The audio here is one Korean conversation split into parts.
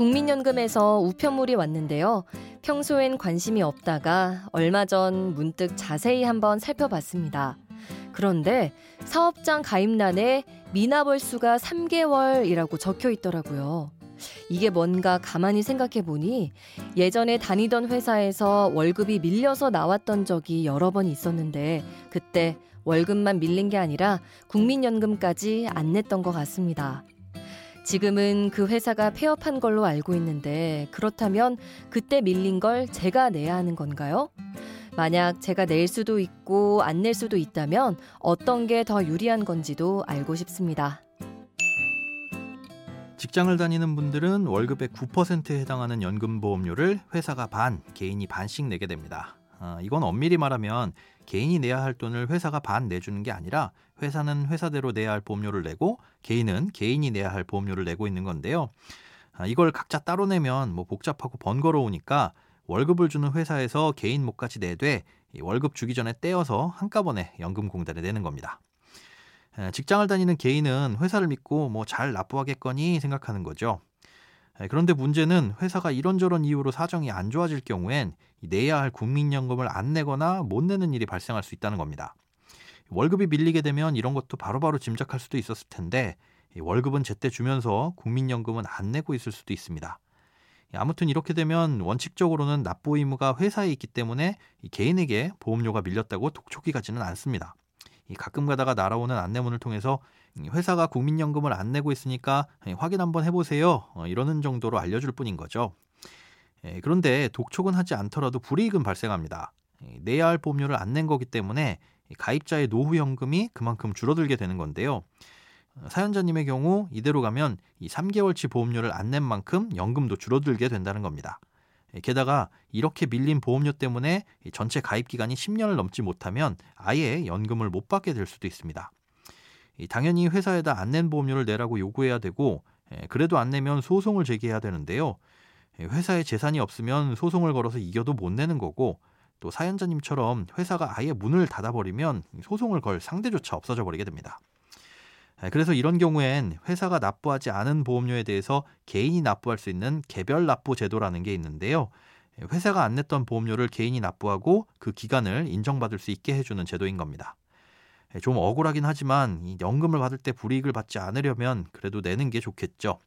국민연금에서 우편물이 왔는데요. 평소엔 관심이 없다가 얼마 전 문득 자세히 한번 살펴봤습니다. 그런데 사업장 가입란에 미납월수가 3개월이라고 적혀 있더라고요. 이게 뭔가 가만히 생각해 보니 예전에 다니던 회사에서 월급이 밀려서 나왔던 적이 여러 번 있었는데 그때 월급만 밀린 게 아니라 국민연금까지 안 냈던 것 같습니다. 지금은 그 회사가 폐업한 걸로 알고 있는데 그렇다면 그때 밀린 걸 제가 내야 하는 건가요? 만약 제가 낼 수도 있고 안 낼 수도 있다면 어떤 게 더 유리한 건지도 알고 싶습니다. 직장을 다니는 분들은 월급의 9%에 해당하는 연금보험료를 회사가 반, 개인이 반씩 내게 됩니다. 어, 이건 엄밀히 말하면 개인이 내야 할 돈을 회사가 반 내주는 게 아니라 회사는 회사대로 내야 할 보험료를 내고 개인은 개인이 내야 할 보험료를 내고 있는 건데요. 아, 이걸 각자 따로 내면 뭐 복잡하고 번거로우니까 월급을 주는 회사에서 개인 몫까지 내되 월급 주기 전에 떼어서 한꺼번에 연금공단에 내는 겁니다. 직장을 다니는 개인은 회사를 믿고 뭐 잘 납부하겠거니 생각하는 거죠. 그런데 문제는 회사가 이런저런 이유로 사정이 안 좋아질 경우엔 내야 할 국민연금을 안 내거나 못 내는 일이 발생할 수 있다는 겁니다. 월급이 밀리게 되면 이런 것도 바로바로 짐작할 수도 있었을 텐데 월급은 제때 주면서 국민연금은 안 내고 있을 수도 있습니다. 아무튼 이렇게 되면 원칙적으로는 납부 의무가 회사에 있기 때문에 개인에게 보험료가 밀렸다고 독촉이 가지는 않습니다. 가끔 가다가 날아오는 안내문을 통해서 회사가 국민연금을 안 내고 있으니까 확인 한번 해보세요. 어, 이러는 정도로 알려줄 뿐인 거죠. 그런데 독촉은 하지 않더라도 불이익은 발생합니다. 내야 할 보험료를 안 낸 거기 때문에 가입자의 노후연금이 그만큼 줄어들게 되는 건데요. 사연자님의 경우 이대로 가면 이 3개월치 보험료를 안 낸 만큼 연금도 줄어들게 된다는 겁니다. 게다가 이렇게 밀린 보험료 때문에 전체 가입 기간이 10년을 넘지 못하면 아예 연금을 못 받게 될 수도 있습니다. 당연히 회사에다 안 낸 보험료를 내라고 요구해야 되고 그래도 안 내면 소송을 제기해야 되는데요. 회사에 재산이 없으면 소송을 걸어서 이겨도 못 내는 거고 또 사연자님처럼 회사가 아예 문을 닫아버리면 소송을 걸 상대조차 없어져 버리게 됩니다. 그래서 이런 경우엔 회사가 납부하지 않은 보험료에 대해서 개인이 납부할 수 있는 개별 납부 제도라는 게 있는데요. 회사가 안 냈던 보험료를 개인이 납부하고 그 기간을 인정받을 수 있게 해주는 제도인 겁니다. 좀 억울하긴 하지만 연금을 받을 때 불이익을 받지 않으려면 그래도 내는 게 좋겠죠.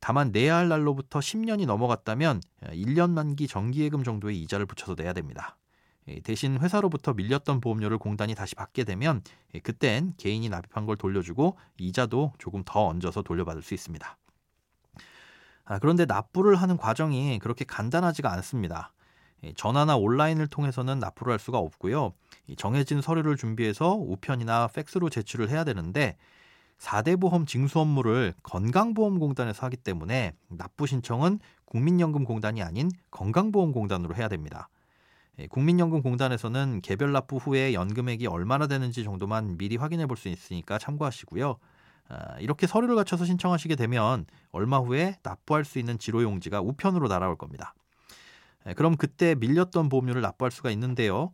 다만 내야 할 날로부터 10년이 넘어갔다면 1년 만기 정기예금 정도의 이자를 붙여서 내야 됩니다. 대신 회사로부터 밀렸던 보험료를 공단이 다시 받게 되면 그땐 개인이 납입한 걸 돌려주고 이자도 조금 더 얹어서 돌려받을 수 있습니다. 아, 그런데 납부를 하는 과정이 그렇게 간단하지가 않습니다. 전화나 온라인을 통해서는 납부를 할 수가 없고요. 정해진 서류를 준비해서 우편이나 팩스로 제출을 해야 되는데 4대 보험 징수 업무를 건강보험공단에서 하기 때문에 납부 신청은 국민연금공단이 아닌 건강보험공단으로 해야 됩니다. 예, 국민연금공단에서는 개별 납부 후에 연금액이 얼마나 되는지 정도만 미리 확인해 볼 수 있으니까 참고하시고요. 아, 이렇게 서류를 갖춰서 신청하시게 되면 얼마 후에 납부할 수 있는 지로용지가 우편으로 날아올 겁니다. 예, 그럼 그때 밀렸던 보험료를 납부할 수가 있는데요.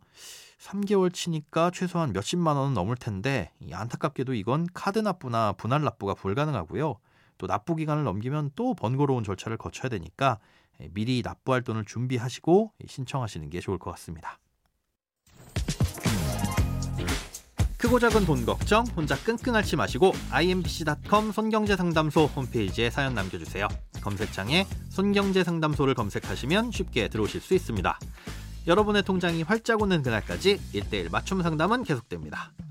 3개월 치니까 최소한 몇십만 원은 넘을 텐데 안타깝게도 이건 카드 납부나 분할 납부가 불가능하고요. 또 납부 기간을 넘기면 또 번거로운 절차를 거쳐야 되니까 미리 납부할 돈을 준비하시고 신청하시는 게 좋을 것 같습니다. 크고 작은 돈 걱정 혼자 끙끙 앓지 마시고 imbc.com 손경제 상담소 홈페이지에 사연 남겨주세요. 검색창에 손경제 상담소를 검색하시면 쉽게 들어오실 수 있습니다. 여러분의 통장이 활짝 오는 그날까지 1대1 맞춤 상담은 계속됩니다.